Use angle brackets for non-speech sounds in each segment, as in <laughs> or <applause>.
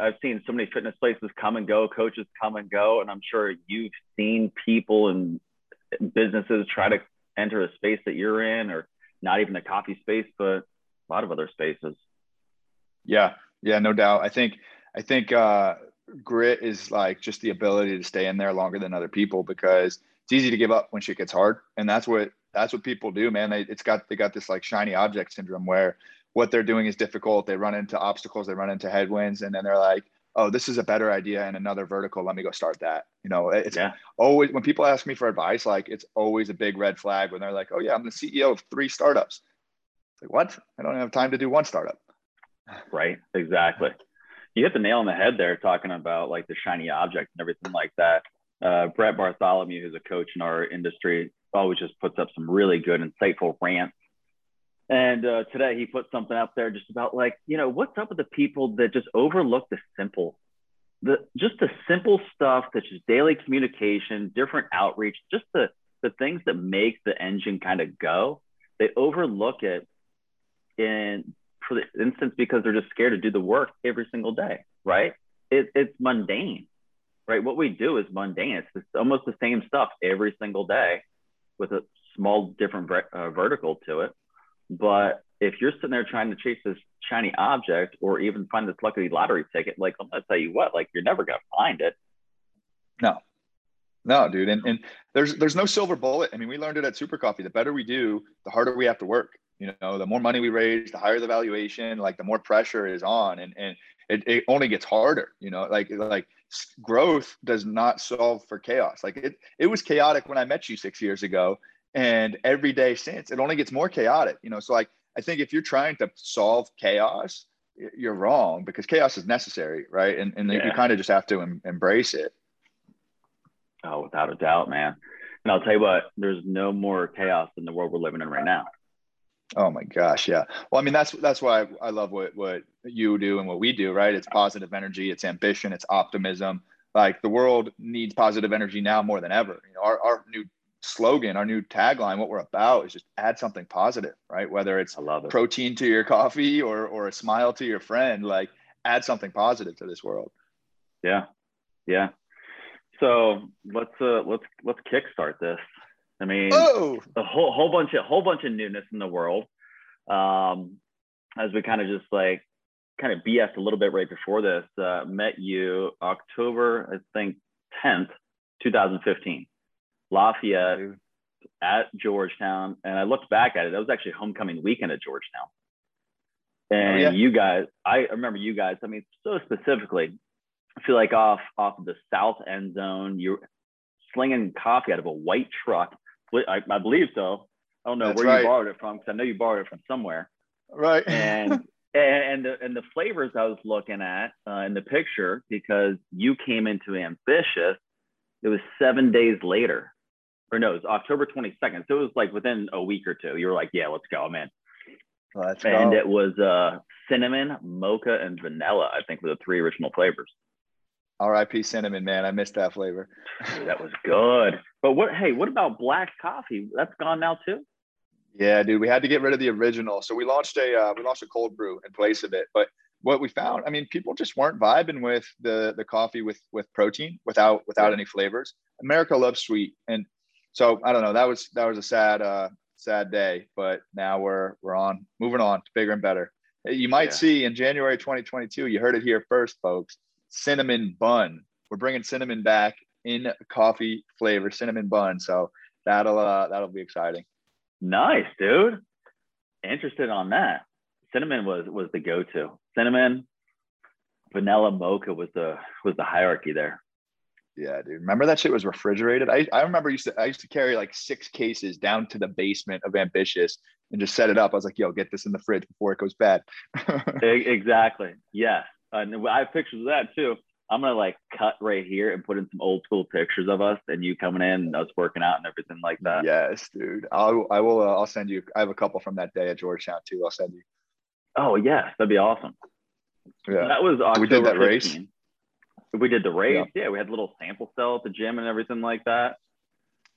I've seen so many fitness places come and go, coaches come and go, and I'm sure you've seen people and businesses try to enter a space that you're in, or not even the coffee space, but a lot of other spaces. Yeah, yeah, no doubt. I think I think uh, grit is like just the ability to stay in there longer than other people because it's easy to give up when shit gets hard, and that's what that's what people do, man. They it's got they got this like shiny object syndrome where what they're doing is difficult. They run into obstacles, they run into headwinds, and then they're like, oh, this is a better idea in another vertical. Let me go start that. You know, it's yeah. always when people ask me for advice, like it's always a big red flag when they're like, oh yeah, I'm the CEO of three startups. It's like what? I don't have time to do one startup. Right. Exactly. You hit the nail on the head there, talking about like the shiny object and everything like that. Uh, Brett Bartholomew, who's a coach in our industry, always just puts up some really good, insightful rants and uh, today he put something up there just about like, you know, what's up with the people that just overlook the simple, the just the simple stuff that's just daily communication, different outreach, just the the things that make the engine kind of go. They overlook it in for the instance because they're just scared to do the work every single day, right? It, it's mundane, right? What we do is mundane. It's, it's almost the same stuff every single day with a small different uh, vertical to it but if you're sitting there trying to chase this shiny object or even find this lucky lottery ticket, like I'm gonna tell you what, like you're never gonna find it. No, no, dude. And and there's there's no silver bullet. I mean, we learned it at Super Coffee. The better we do, the harder we have to work. You know, the more money we raise, the higher the valuation, like the more pressure is on, and and it, it only gets harder. You know, like like growth does not solve for chaos. Like it it was chaotic when I met you six years ago, and every day since it only gets more chaotic you know? So like i think if you're trying to solve chaos you're wrong because chaos is necessary right? And, and yeah. you kind of just have to em- embrace it. Oh without a doubt man. And i'll tell you what there's no more chaos in the world we're living in right now. Oh my gosh yeah. Well i mean that's that's why i love what what you do and what we do right? It's positive energy it's ambition it's optimism. Like the world needs positive energy now more than ever. You know our, our new slogan, our new tagline, what we're about is just add something positive, right? Whether it's it. protein to your coffee or or a smile to your friend, like add something positive to this world. Yeah. Yeah. So let's uh let's let's kickstart this. I mean oh! a whole whole bunch of whole bunch of newness in the world. Um as we kind of just like kind of BS a little bit right before this, uh, met you October, I think 10th, 2015. Lafayette at Georgetown, and I looked back at it. That was actually homecoming weekend at Georgetown. And oh, yeah. you guys, I remember you guys. I mean, so specifically, I feel like off off of the south end zone, you're slinging coffee out of a white truck. I, I believe so. I don't know That's where right. you borrowed it from because I know you borrowed it from somewhere. Right. <laughs> And and the, and the flavors I was looking at uh, in the picture because you came into ambitious. It was seven days later or no, it was October 22nd. So it was like within a week or two. You were like, yeah, let's go, man. Let's and go. it was uh, cinnamon, mocha, and vanilla, I think were the three original flavors. RIP cinnamon, man. I missed that flavor. that was good. But what, hey, what about black coffee? That's gone now too? Yeah, dude, we had to get rid of the original. So we launched a uh, we launched a cold brew in place of it. But what we found, I mean, people just weren't vibing with the the coffee with with protein without without any flavors. America loves sweet, and so I don't know. That was that was a sad uh, sad day, but now we're we're on moving on to bigger and better. You might yeah. see in January 2022. You heard it here first, folks. Cinnamon bun. We're bringing cinnamon back in coffee flavor, cinnamon bun. So that'll uh, that'll be exciting. Nice, dude. Interested on that. Cinnamon was was the go-to. Cinnamon, vanilla mocha was the was the hierarchy there. Yeah, dude. Remember that shit was refrigerated? I, I remember used to I used to carry like six cases down to the basement of Ambitious and just set it up. I was like, yo, get this in the fridge before it goes bad. <laughs> exactly. Yes. And I have pictures of that too. I'm gonna like cut right here and put in some old school pictures of us and you coming in and us working out and everything like that. Yes, dude. I'll I will uh, I'll send you. I have a couple from that day at Georgetown too. I'll send you. Oh yes, that'd be awesome. Yeah, that was October we did that 15. race. We did the race. Yeah. yeah, we had a little sample cell at the gym and everything like that.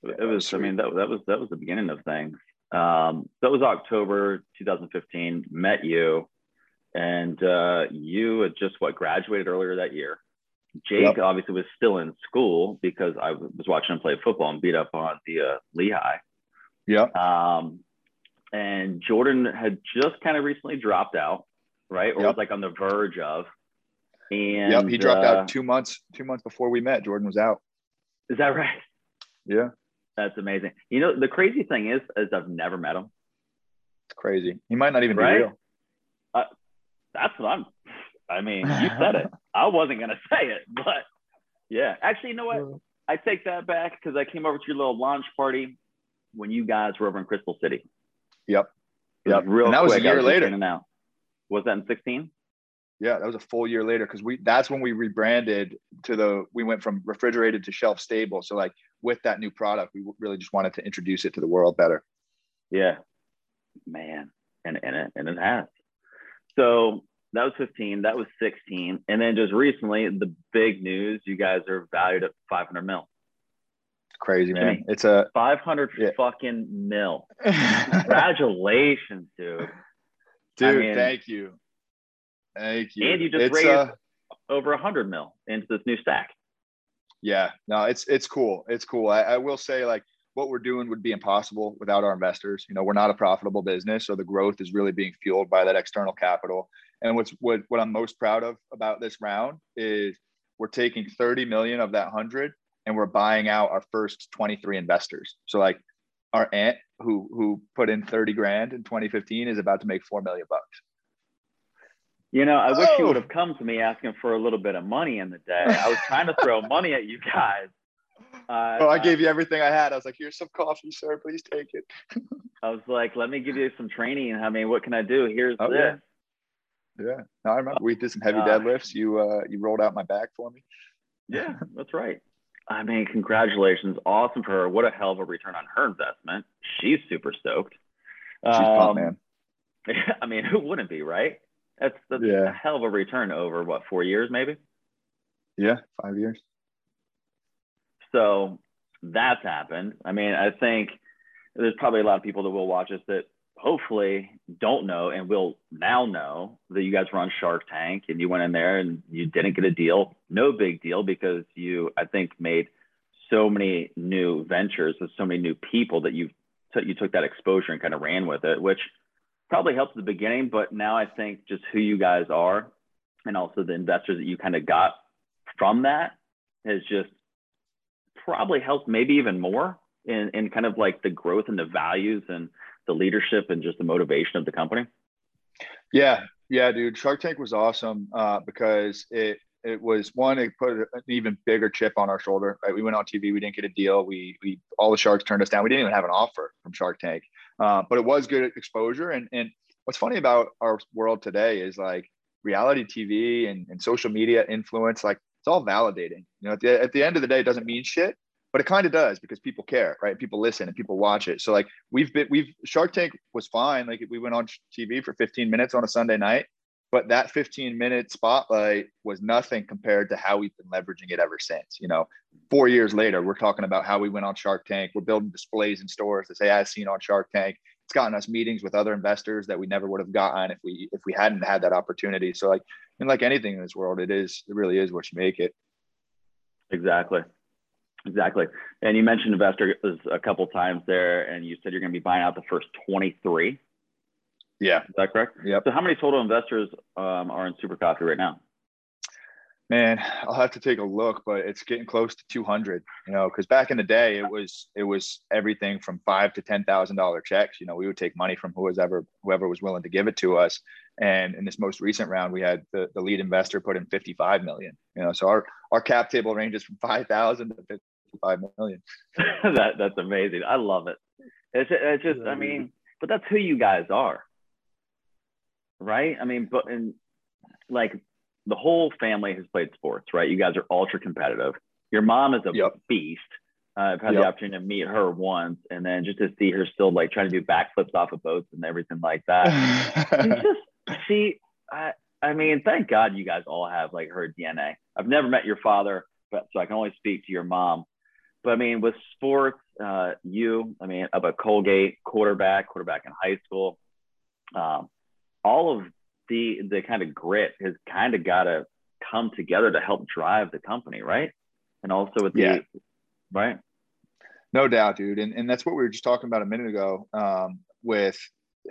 It was, I mean, that, that was that was the beginning of things. Um, that was October 2015. Met you, and uh, you had just what graduated earlier that year. Jake yep. obviously was still in school because I was watching him play football and beat up on the uh, Lehigh. Yeah. Um, and Jordan had just kind of recently dropped out, right? Or yep. was like on the verge of. And yep, he dropped uh, out two months two months before we met. Jordan was out. Is that right? Yeah. That's amazing. You know, the crazy thing is, is I've never met him. It's crazy. He might not even right? be real. Uh, that's what I'm. I mean, you said it. <laughs> I wasn't gonna say it, but yeah. Actually, you know what? I take that back because I came over to your little launch party when you guys were over in Crystal City. Yep. Yep. Real and that quick, was a year later. Was that in 16? Yeah, that was a full year later because we that's when we rebranded to the we went from refrigerated to shelf stable. So like with that new product, we really just wanted to introduce it to the world better. Yeah, man, and and it and it has. So that was 15. That was 16, and then just recently, the big news: you guys are valued at 500 mil. It's crazy, man. it's a 500 yeah. fucking mil. <laughs> Congratulations, dude. Dude, I mean, thank you. Thank you. And you just it's, raised uh, over 100 mil into this new stack. Yeah, no, it's it's cool. It's cool. I, I will say, like, what we're doing would be impossible without our investors. You know, we're not a profitable business, so the growth is really being fueled by that external capital. And what's what what I'm most proud of about this round is we're taking 30 million of that 100 and we're buying out our first 23 investors. So like our aunt who who put in 30 grand in 2015 is about to make 4 million bucks. You know, I wish you would oh. have come to me asking for a little bit of money in the day. I was trying to throw money at you guys. Uh, <laughs> oh, I gave you everything I had. I was like, "Here's some coffee, sir. Please take it." <laughs> I was like, "Let me give you some training. I mean, what can I do? Here's oh, this." Yeah. yeah. No, I remember we did some heavy uh, deadlifts. You uh, you rolled out my back for me. Yeah, <laughs> that's right. I mean, congratulations. Awesome for her. What a hell of a return on her investment. She's super stoked. She's um, pumped, man. I mean, who wouldn't be, right? That's, that's yeah. a hell of a return over what four years maybe. Yeah, five years. So that's happened. I mean, I think there's probably a lot of people that will watch us that hopefully don't know and will now know that you guys were on Shark Tank and you went in there and you didn't get a deal. No big deal because you, I think, made so many new ventures with so many new people that you you took that exposure and kind of ran with it, which probably helped at the beginning, but now I think just who you guys are and also the investors that you kind of got from that has just probably helped maybe even more in, in kind of like the growth and the values and the leadership and just the motivation of the company. Yeah, yeah, dude. Shark Tank was awesome uh, because it it was one it put an even bigger chip on our shoulder. Right, we went on TV, we didn't get a deal. We we all the sharks turned us down. We didn't even have an offer from Shark Tank, uh, but it was good exposure. And and what's funny about our world today is like reality TV and, and social media influence. Like it's all validating. You know, at the, at the end of the day, it doesn't mean shit, but it kind of does because people care, right? People listen and people watch it. So like we've been, we've Shark Tank was fine. Like we went on TV for 15 minutes on a Sunday night, but that 15 minute spotlight was nothing compared to how we've been leveraging it ever since. You know, four years later, we're talking about how we went on Shark Tank. We're building displays in stores to say, "I've seen on Shark Tank." It's gotten us meetings with other investors that we never would have gotten if we if we hadn't had that opportunity. So, like, and like anything in this world, it is it really is what you make it. Exactly. Exactly. And you mentioned investors a couple times there, and you said you're going to be buying out the first 23. Yeah. Is that correct? Yep. So how many total investors um, are in Super Coffee right now? Man, I'll have to take a look, but it's getting close to 200. You know, because back in the day, it was it was everything from five to ten thousand dollar checks. You know, we would take money from whoever whoever was willing to give it to us. And in this most recent round, we had the, the lead investor put in 55 million. You know, so our our cap table ranges from 5,000 to 55 million. <laughs> that that's amazing. I love it. It's it's just I mean, but that's who you guys are right? I mean, but in like the whole family has played sports, right? You guys are ultra competitive. Your mom is a yep. beast. Uh, I've had yep. the opportunity to meet her once, and then just to see her still like trying to do backflips off of boats and everything like that. <laughs> just see, I, I mean, thank God you guys all have like her DNA. I've never met your father, but so I can only speak to your mom. But I mean, with sports, uh, you, I mean, up at Colgate, quarterback, quarterback in high school, um, all of the the kind of grit has kind of got to come together to help drive the company, right? And also with the yeah. right. No doubt, dude. And, and that's what we were just talking about a minute ago um, with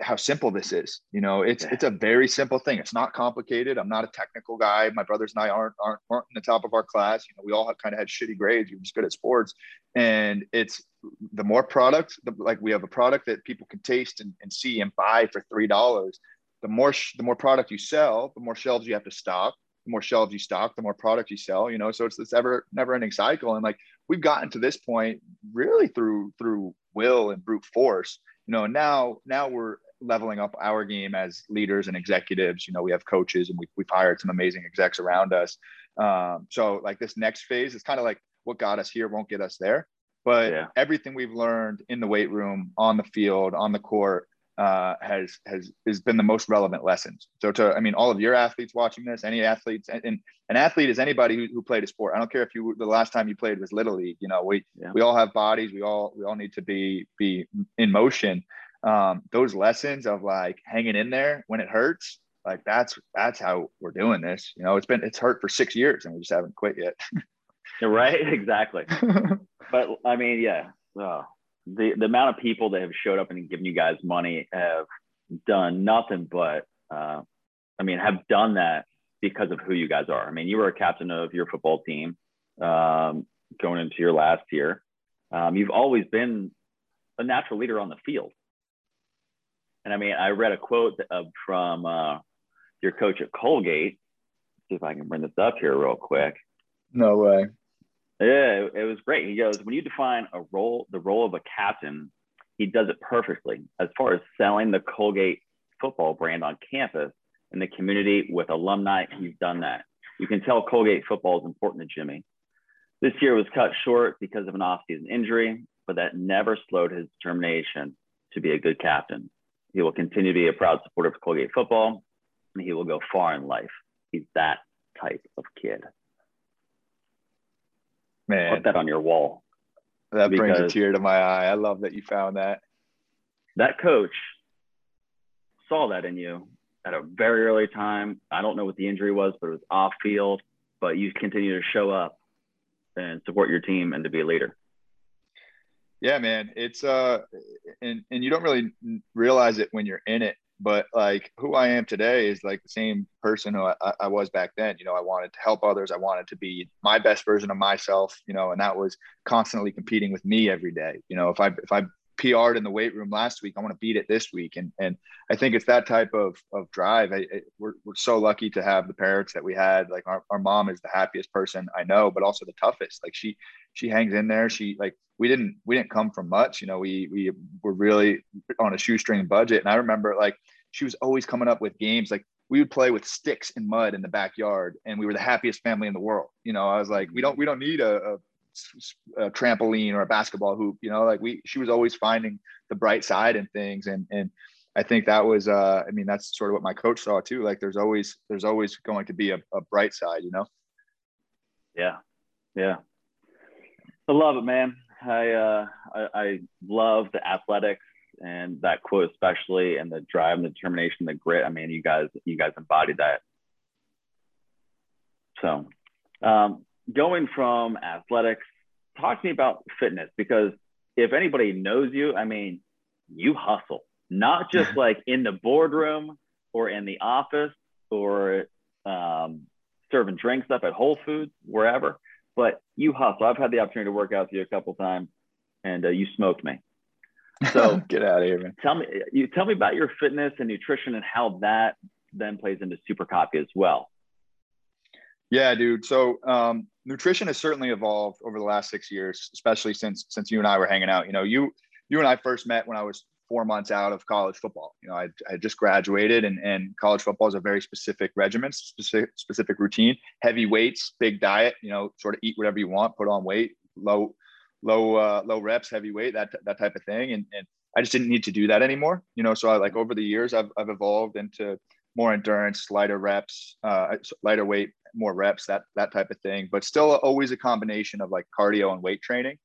how simple this is. You know, it's yeah. it's a very simple thing. It's not complicated. I'm not a technical guy. My brothers and I aren't aren't, aren't in the top of our class. You know, we all have, kind of had shitty grades. We were just good at sports, and it's the more product, the, like we have a product that people can taste and, and see and buy for three dollars. The more sh- the more product you sell, the more shelves you have to stock. The more shelves you stock, the more product you sell. You know, so it's this ever never ending cycle. And like we've gotten to this point really through through will and brute force. You know, now now we're leveling up our game as leaders and executives. You know, we have coaches and we, we've hired some amazing execs around us. Um, so like this next phase is kind of like what got us here won't get us there. But yeah. everything we've learned in the weight room, on the field, on the court, uh, has has has been the most relevant lessons. So to I mean, all of your athletes watching this, any athletes, and, and an athlete is anybody who, who, played a sport. I don't care if you the last time you played was little league. You know, we yeah. we all have bodies. We all we all need to be be in motion um, those lessons of like hanging in there when it hurts, like that's that's how we're doing this. You know, it's been it's hurt for six years and we just haven't quit yet. <laughs> right, <laughs> exactly. <laughs> but I mean, yeah, uh, the the amount of people that have showed up and given you guys money have done nothing but, uh, I mean, have done that because of who you guys are. I mean, you were a captain of your football team um, going into your last year. Um, you've always been a natural leader on the field. And I mean, I read a quote from uh, your coach at Colgate. See if I can bring this up here real quick. No way. Yeah, it, was great. He goes, when you define a role, the role of a captain, he does it perfectly. As far as selling the Colgate football brand on campus in the community with alumni, he's done that. You can tell Colgate football is important to Jimmy. This year was cut short because of an off-season injury, but that never slowed his determination to be a good captain. He will continue to be a proud supporter of Colgate football, and he will go far in life. He's that type of kid. Man, put that on your wall. That brings a tear to my eye. I love that you found that. That coach saw that in you at a very early time. I don't know what the injury was, but it was off field. But you continue to show up and support your team and to be a leader. Yeah, man. It's uh and and you don't really realize it when you're in it, but like who I am today is like the same person who I, I was back then. You know, I wanted to help others. I wanted to be my best version of myself, you know, and that was constantly competing with me every day. You know, if I if I PR'd in the weight room last week. I want to beat it this week, and and I think it's that type of of drive. I, I, we're we're so lucky to have the parents that we had. Like our, our mom is the happiest person I know, but also the toughest. Like she she hangs in there. She like we didn't we didn't come from much. You know, we we were really on a shoestring budget, and I remember like she was always coming up with games like we would play with sticks and mud in the backyard and we were the happiest family in the world you know i was like we don't we don't need a, a a trampoline or a basketball hoop you know like we she was always finding the bright side in things. And and i think that was uh i mean that's sort of what my coach saw too. Like there's always there's always going to be a, a bright side you know? Yeah. Yeah. I love it man. I uh I, I love the athletics and that quote especially and the drive and the determination the grit. I mean you guys you guys embodied that. So um going from athletics, talk to me about fitness because if anybody knows you, I mean, you hustle, not just <laughs> like in the boardroom or in the office or um, serving drinks up at Whole Foods, wherever, but you hustle. I've had the opportunity to work out with you a couple times and uh, you smoked me. So <laughs> get out of here, man. Tell me, you tell me about your fitness and nutrition and how that then plays into Super Coffee as well. Yeah, dude. So um, nutrition has certainly evolved over the last six years, especially since since you and I were hanging out. You know, you you and I first met when I was four months out of college football. You know, I, I just graduated, and and college football is a very specific regimen, specific specific routine, heavy weights, big diet. You know, sort of eat whatever you want, put on weight, low low uh, low reps, heavy weight, that that type of thing, and and I just didn't need to do that anymore. You know, so I like over the years I've I've evolved into more endurance, lighter reps, uh, lighter weight, more reps, that that type of thing. But still, always a combination of like cardio and weight training.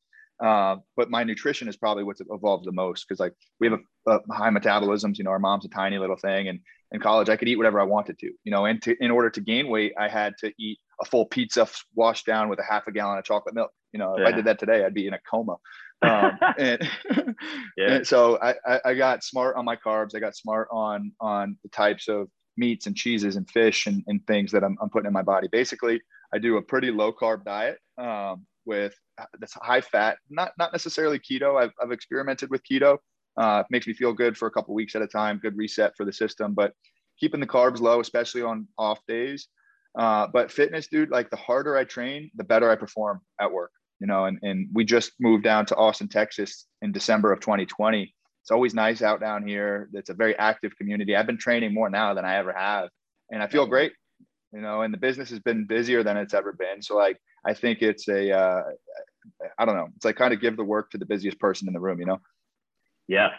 Uh, but my nutrition is probably what's evolved the most because like we have a, a high metabolisms. You know, our mom's a tiny little thing, and in college, I could eat whatever I wanted to, you know, and to, in order to gain weight, I had to eat a full pizza washed down with a half a gallon of chocolate milk. You know, if. I did that today, I'd be in a coma. Um, <laughs> and, yeah. and, so I, I, I got smart on my carbs. I got smart on, on the types of meats and cheeses and fish and, and things that I'm, I'm putting in my body. Basically, I do a pretty low carb diet um, with that's high fat, not, not necessarily keto. I've, I've experimented with keto. Uh, makes me feel good for a couple weeks at a time. Good reset for the system, but keeping the carbs low, especially on off days. Uh, but fitness, dude, like the harder I train, the better I perform at work. You know, and, and we just moved down to Austin, Texas in December of 2020. It's always nice out down here. It's a very active community. I've been training more now than I ever have, and I feel great. You know, and the business has been busier than it's ever been. So like, I think it's a, uh, I don't know, it's like kind of give the work to the busiest person in the room. You know. Yeah.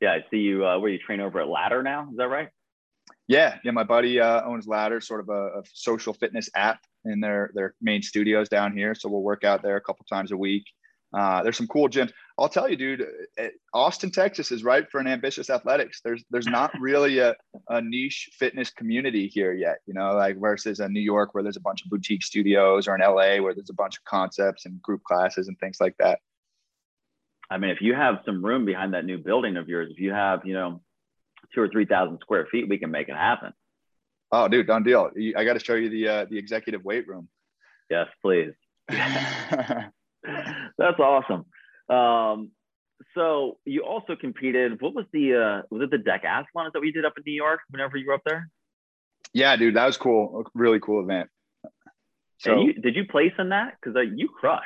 Yeah. I see you, uh, where you train over at Ladder now. Is that right? Yeah. Yeah. My buddy uh, owns Ladder, sort of a, a, social fitness app in their, their main studios down here. So we'll work out there a couple times a week. Uh, there's some cool gyms. I'll tell you, dude, eh, Austin, Texas is right for an ambitious athletics. There's there's not really a, a niche fitness community here yet, you know, like versus a New York where there's a bunch of boutique studios or in LA where there's a bunch of concepts and group classes and things like that. I mean, if you have some room behind that new building of yours, if you have, you know, two or three thousand square feet, we can make it happen. Oh, dude, done deal. I got to show you the uh, the executive weight room. Yes, please. <laughs> That's awesome. Um, so you also competed. What was the uh, was it the decathlon that we did up in New York? Whenever you were up there. Yeah, dude, that was cool. Really cool event. So you, did you place in that? Because uh, you crushed.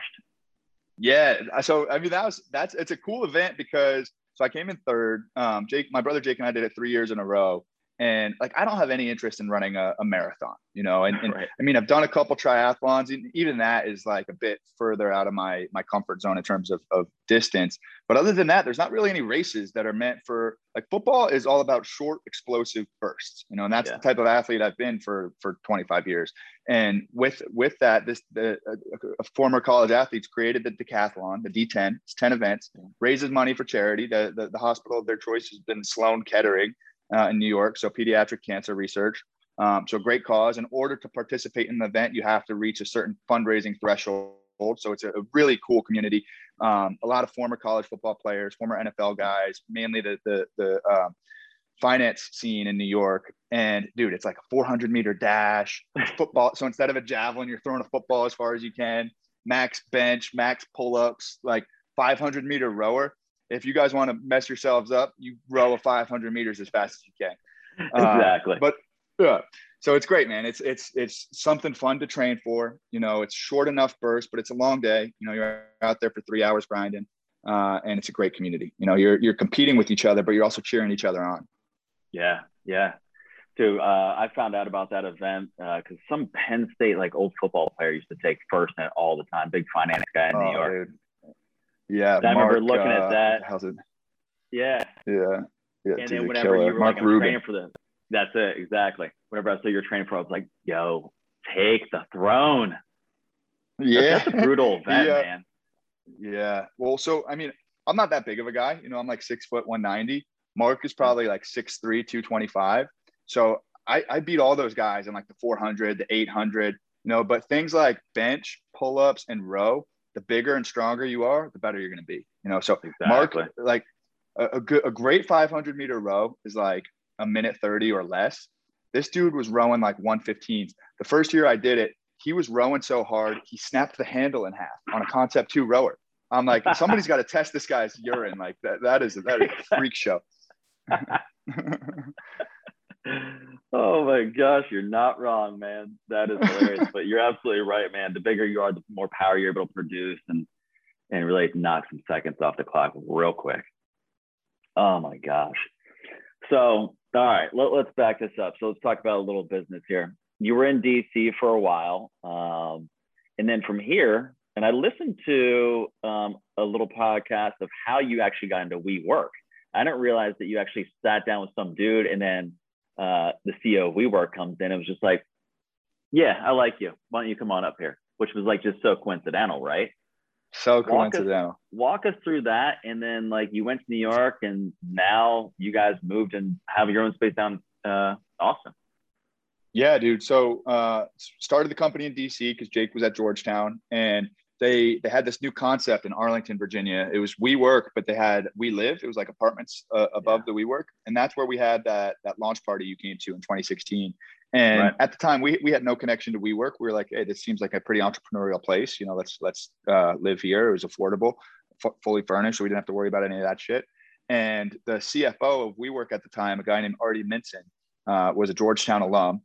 Yeah. So I mean, that was that's it's a cool event because so I came in third. Um, Jake, my brother Jake, and I did it three years in a row. And like, I don't have any interest in running a, a marathon, you know. And, and right. I mean, I've done a couple triathlons, and even that is like a bit further out of my my comfort zone in terms of, of distance. But other than that, there's not really any races that are meant for like football is all about short, explosive bursts, you know. And that's yeah. the type of athlete I've been for for 25 years. And with with that, this the a, former college athletes created the decathlon, the D10. It's 10 events, raises money for charity. The the, the hospital of their choice has been Sloan Kettering uh, in New York, so pediatric cancer research. Um, so great cause. In order to participate in the event, you have to reach a certain fundraising threshold. So it's a, really cool community. Um, a lot of former college football players, former NFL guys, mainly the the, the uh, finance scene in New York. And dude, it's like a 400 meter dash football. So instead of a javelin, you're throwing a football as far as you can. Max bench, max pull ups, like 500 meter rower if you guys want to mess yourselves up, you row a 500 meters as fast as you can. <laughs> Exactly. Uh, but yeah, so it's great, man. It's it's it's something fun to train for. You know, it's short enough burst, but it's a long day. You know, you're out there for three hours grinding, uh, and it's a great community. You know, you're you're competing with each other, but you're also cheering each other on. Yeah, yeah. Too. Uh, I found out about that event because uh, some Penn State like old football player used to take first in it all the time. Big finance guy in oh, New York. Dude. Yeah, I Mark, remember looking uh, at that. How's it? Yeah. Yeah. Yeah. And then whenever killer. you were Mark like, training for the, that's it exactly. Whenever I saw you're training for, I was like, "Yo, take the throne." Yeah, that's, that's a brutal <laughs> event, yeah. man. Yeah. Well, so I mean, I'm not that big of a guy. You know, I'm like six foot, 190. Mark is probably like six three, 225. So I, I beat all those guys in like the 400, the 800. You know, but things like bench, pull ups, and row, the bigger and stronger you are, the better you're going to be. You know, so exactly. Mark, like a, a, good, a great 500 meter row is like a minute 30 or less. This dude was rowing like 115s. The first year I did it, he was rowing so hard, he snapped the handle in half on a concept two rower. I'm like, <laughs> somebody's got to test this guy's urine. Like that, that is, that is a freak show. <laughs> <laughs> oh my gosh, you're not wrong, man. That is hilarious. but you're absolutely right, man. The bigger you are, the more power you're able to produce and and really knock some seconds off the clock real quick. Oh my gosh. So, all right, let, us back this up. So let's talk about a little business here. You were in DC for a while. Um, and then from here, and I listened to um, a little podcast of how you actually got into WeWork. I didn't realize that you actually sat down with some dude and then uh, the CEO of WeWork comes in. It was just like, yeah, I like you. Why don't you come on up here? Which was like just so coincidental, right? So walk coincidental. Us, walk us through that. And then like you went to New York and now you guys moved and have your own space down uh, Austin? Yeah, dude. So uh, started the company in DC because Jake was at Georgetown, and they they had this new concept in Arlington, Virginia. It was WeWork, but they had We Live. It was like apartments uh, above yeah. the WeWork, and that's where we had that that launch party you came to in 2016. And right. at the time, we we had no connection to WeWork. We were like, hey, this seems like a pretty entrepreneurial place. You know, let's let's uh, live here. It was affordable, f- fully furnished, so we didn't have to worry about any of that shit. And the CFO of WeWork at the time, a guy named Artie Minson, uh, was a Georgetown alum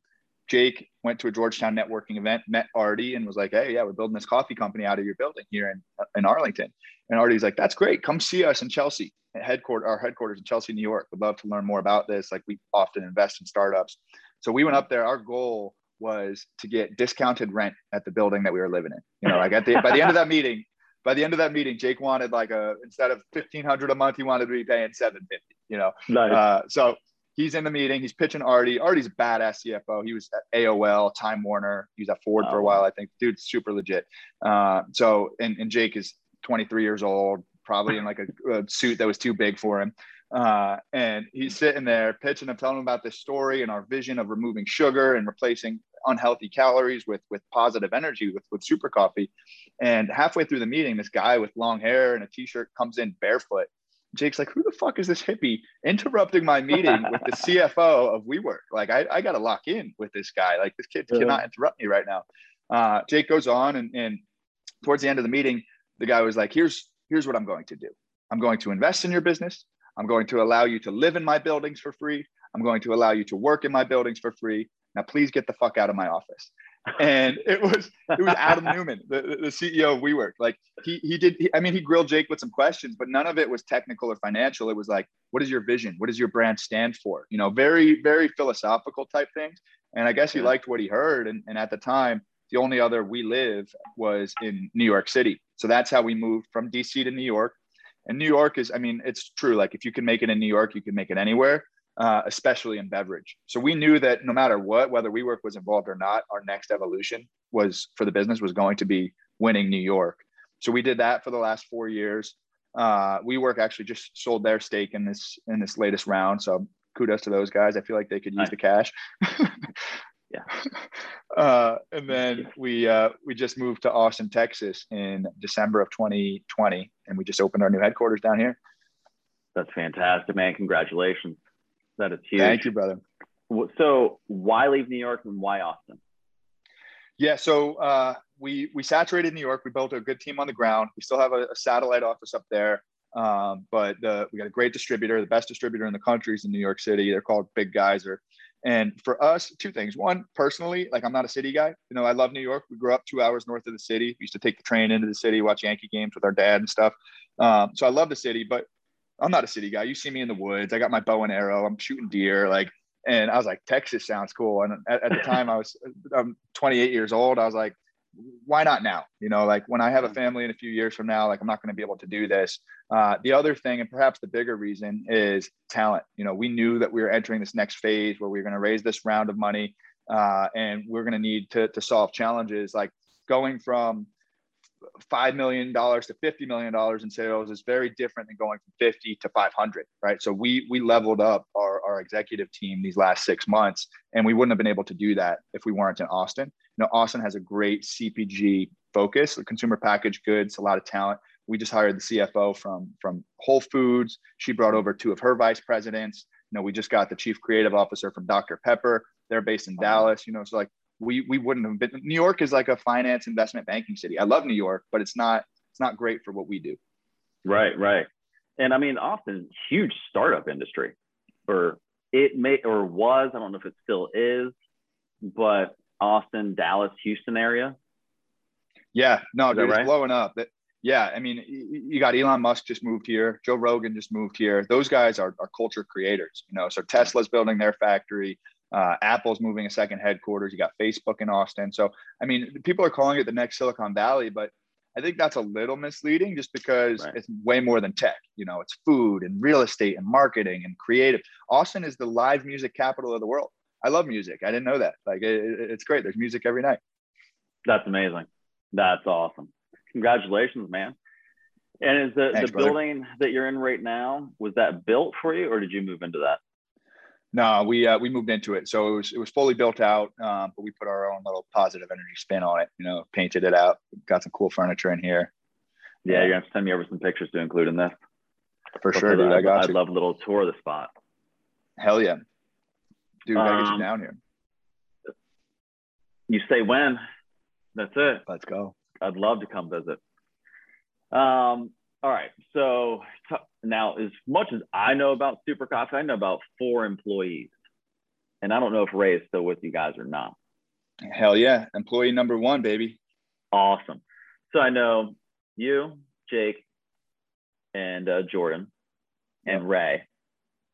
Jake went to a Georgetown networking event, met Artie, and was like, "Hey, yeah, we're building this coffee company out of your building here in in Arlington." And Artie's like, "That's great. Come see us in Chelsea, headquarters, our headquarters in Chelsea, New York. Would love to learn more about this. Like, we often invest in startups." So we went up there. Our goal was to get discounted rent at the building that we were living in. You know, like at the by the end of that meeting, by the end of that meeting, Jake wanted like a instead of fifteen hundred a month, he wanted to be paying seven fifty. You know, nice. uh, so he's in the meeting. He's pitching Artie. Artie's a badass CFO. He was at AOL, Time Warner. He was at Ford for a while, I think. Dude's super legit. Uh, so, and, and Jake is 23 years old, probably in like a, a suit that was too big for him. Uh, and he's sitting there pitching and telling him about this story and our vision of removing sugar and replacing unhealthy calories with with positive energy with with super coffee. And halfway through the meeting, this guy with long hair and a t-shirt comes in barefoot Jake's like, who the fuck is this hippie interrupting my meeting with the <laughs> CFO of WeWork? Like, I, I got to lock in with this guy. Like, this kid yeah. cannot interrupt me right now. Uh, Jake goes on, and, and towards the end of the meeting, the guy was like, here's here's what I'm going to do. I'm going to invest in your business. I'm going to allow you to live in my buildings for free. I'm going to allow you to work in my buildings for free. Now, please get the fuck out of my office and it was it was Adam Neumann, the, the CEO of WeWork. Like he he did. He, I mean, he grilled Jake with some questions, but none of it was technical or financial. It was like, what is your vision? What does your brand stand for? You know, very very philosophical type things. And I guess he liked what he heard. And, and at the time, the only other We Live was in New York City. So that's how we moved from DC to New York. And New York is, I mean, it's true. Like if you can make it in New York, you can make it anywhere uh, especially in beverage. So we knew that no matter what, whether WeWork was involved or not, our next evolution was for the business was going to be winning New York. So we did that for the last four years. Uh, WeWork actually just sold their stake in this in this latest round. So kudos to those guys. I feel like they could use nice. the cash. <laughs> yeah. <laughs> Uh, and then we uh, we just moved to Austin, Texas, in December of 2020, and we just opened our new headquarters down here. That's fantastic, man! Congratulations. That is huge. Thank you, brother. So why leave New York and why Austin? Yeah, so uh, we we saturated New York. We built a good team on the ground. We still have a, a satellite office up there, um, but the, we got a great distributor. The best distributor in the country is in New York City. They're called Big Geyser. And for us, two things. One, personally, like I'm not a city guy. You know, I love New York. We grew up two hours north of the city. We used to take the train into the city, watch Yankee games with our dad and stuff. Um, so I love the city. But I'm not a city guy. You see me in the woods. I got my bow and arrow. I'm shooting deer. Like, and I was like, Texas sounds cool. And at, at the <laughs> time, I was I'm 28 years old. I was like, why not now? You know, like when I have a family in a few years from now, like I'm not going to be able to do this. Uh, the other thing, and perhaps the bigger reason, is talent. You know, we knew that we were entering this next phase where we were going to raise this round of money, uh, and we're going to need to to solve challenges like going from five million dollars to fifty million dollars in sales is very different than going from fifty to five hundred, right? So we we leveled up our, our executive team these last six months, and we wouldn't have been able to do that if we weren't in Austin. You know, Austin has a great CPG focus, consumer packaged goods, a lot of talent. We just hired the CFO from from Whole Foods. She brought over two of her vice presidents. You know, we just got the chief creative officer from Dr. Pepper. They're based in Dallas. You know, so like we we wouldn't have been. New York is like a finance investment banking city. I love New York, but it's not it's not great for what we do. Right, right. And I mean, Austin, huge startup industry, or it may or was. I don't know if it still is, but Austin, Dallas, Houston area. Yeah, no, dude, right? it's blowing up. Yeah, I mean, you got Elon Musk just moved here. Joe Rogan just moved here. Those guys are, are culture creators, you know. So Tesla's building their factory. Uh, Apple's moving a second headquarters. You got Facebook in Austin. So, I mean, people are calling it the next Silicon Valley, but I think that's a little misleading just because right. it's way more than tech. You know, it's food and real estate and marketing and creative. Austin is the live music capital of the world. I love music. I didn't know that. Like, it, it's great. There's music every night. That's amazing. That's awesome. Congratulations, man. And is the, Thanks, the building that you're in right now, was that built for you or did you move into that? No, we uh, we moved into it, so it was it was fully built out, um, but we put our own little positive energy spin on it. You know, painted it out, got some cool furniture in here. Yeah, you're gonna have to send me over some pictures to include in this. For sure, dude. I got I'd love a little tour of the spot. Hell yeah, dude. Um, get you um, down here. You say when? That's it. Let's go. I'd love to come visit. Um, all right. So t- now, as much as I know about Super Coffee, I know about four employees, and I don't know if Ray is still with you guys or not. Hell yeah, employee number one, baby. Awesome. So I know you, Jake, and uh, Jordan, and yep. Ray.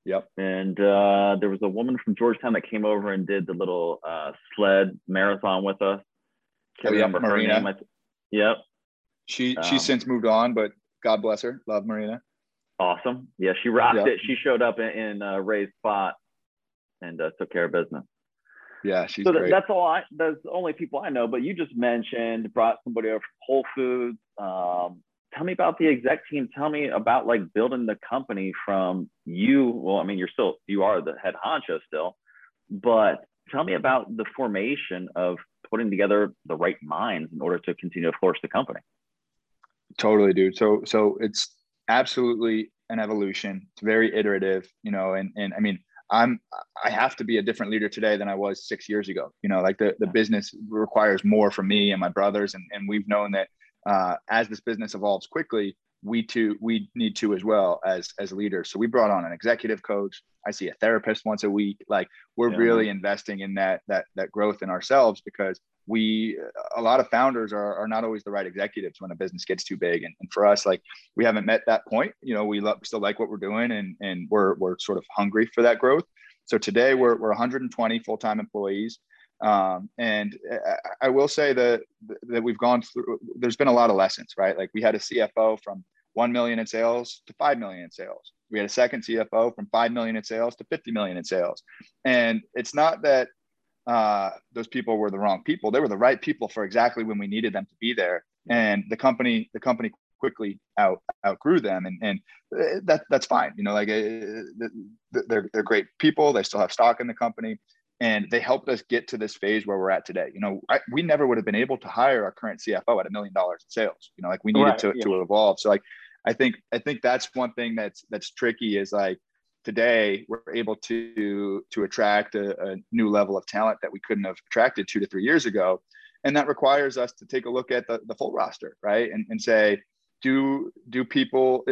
Yep. And uh, there was a woman from Georgetown that came over and did the little uh, sled marathon with us. Can't oh, yeah, Marina. Yep. She um, she's since moved on, but God bless her. Love Marina. Awesome. Yeah, she rocked yep. it. She showed up in, in uh, Ray's spot and uh, took care of business. Yeah, she's so great. that's all I. That's the only people I know. But you just mentioned brought somebody over from Whole Foods. Um, tell me about the exec team. Tell me about like building the company from you. Well, I mean, you're still you are the head honcho still, but tell me about the formation of putting together the right minds in order to continue to flourish the company. Totally, dude. So so it's absolutely an evolution. It's very iterative, you know, and and I mean, I'm I have to be a different leader today than I was six years ago. You know, like the, the business requires more from me and my brothers, and, and we've known that uh, as this business evolves quickly, we too we need to as well as as leaders. So we brought on an executive coach. I see a therapist once a week. Like we're yeah. really investing in that that that growth in ourselves because we a lot of founders are, are not always the right executives when a business gets too big and, and for us like we haven't met that point you know we love, still like what we're doing and and we're we're sort of hungry for that growth so today we're, we're 120 full-time employees um, and I, I will say that that we've gone through there's been a lot of lessons right like we had a cfo from 1 million in sales to 5 million in sales we had a second cfo from 5 million in sales to 50 million in sales and it's not that uh, those people were the wrong people. They were the right people for exactly when we needed them to be there. And the company, the company quickly out outgrew them, and and uh, that that's fine. You know, like uh, they're they're great people. They still have stock in the company, and they helped us get to this phase where we're at today. You know, I, we never would have been able to hire our current CFO at a million dollars in sales. You know, like we needed right, to yeah. to evolve. So like, I think I think that's one thing that's that's tricky is like today we're able to to attract a, a, new level of talent that we couldn't have attracted two to three years ago and that requires us to take a look at the, the full roster right and, and say do do people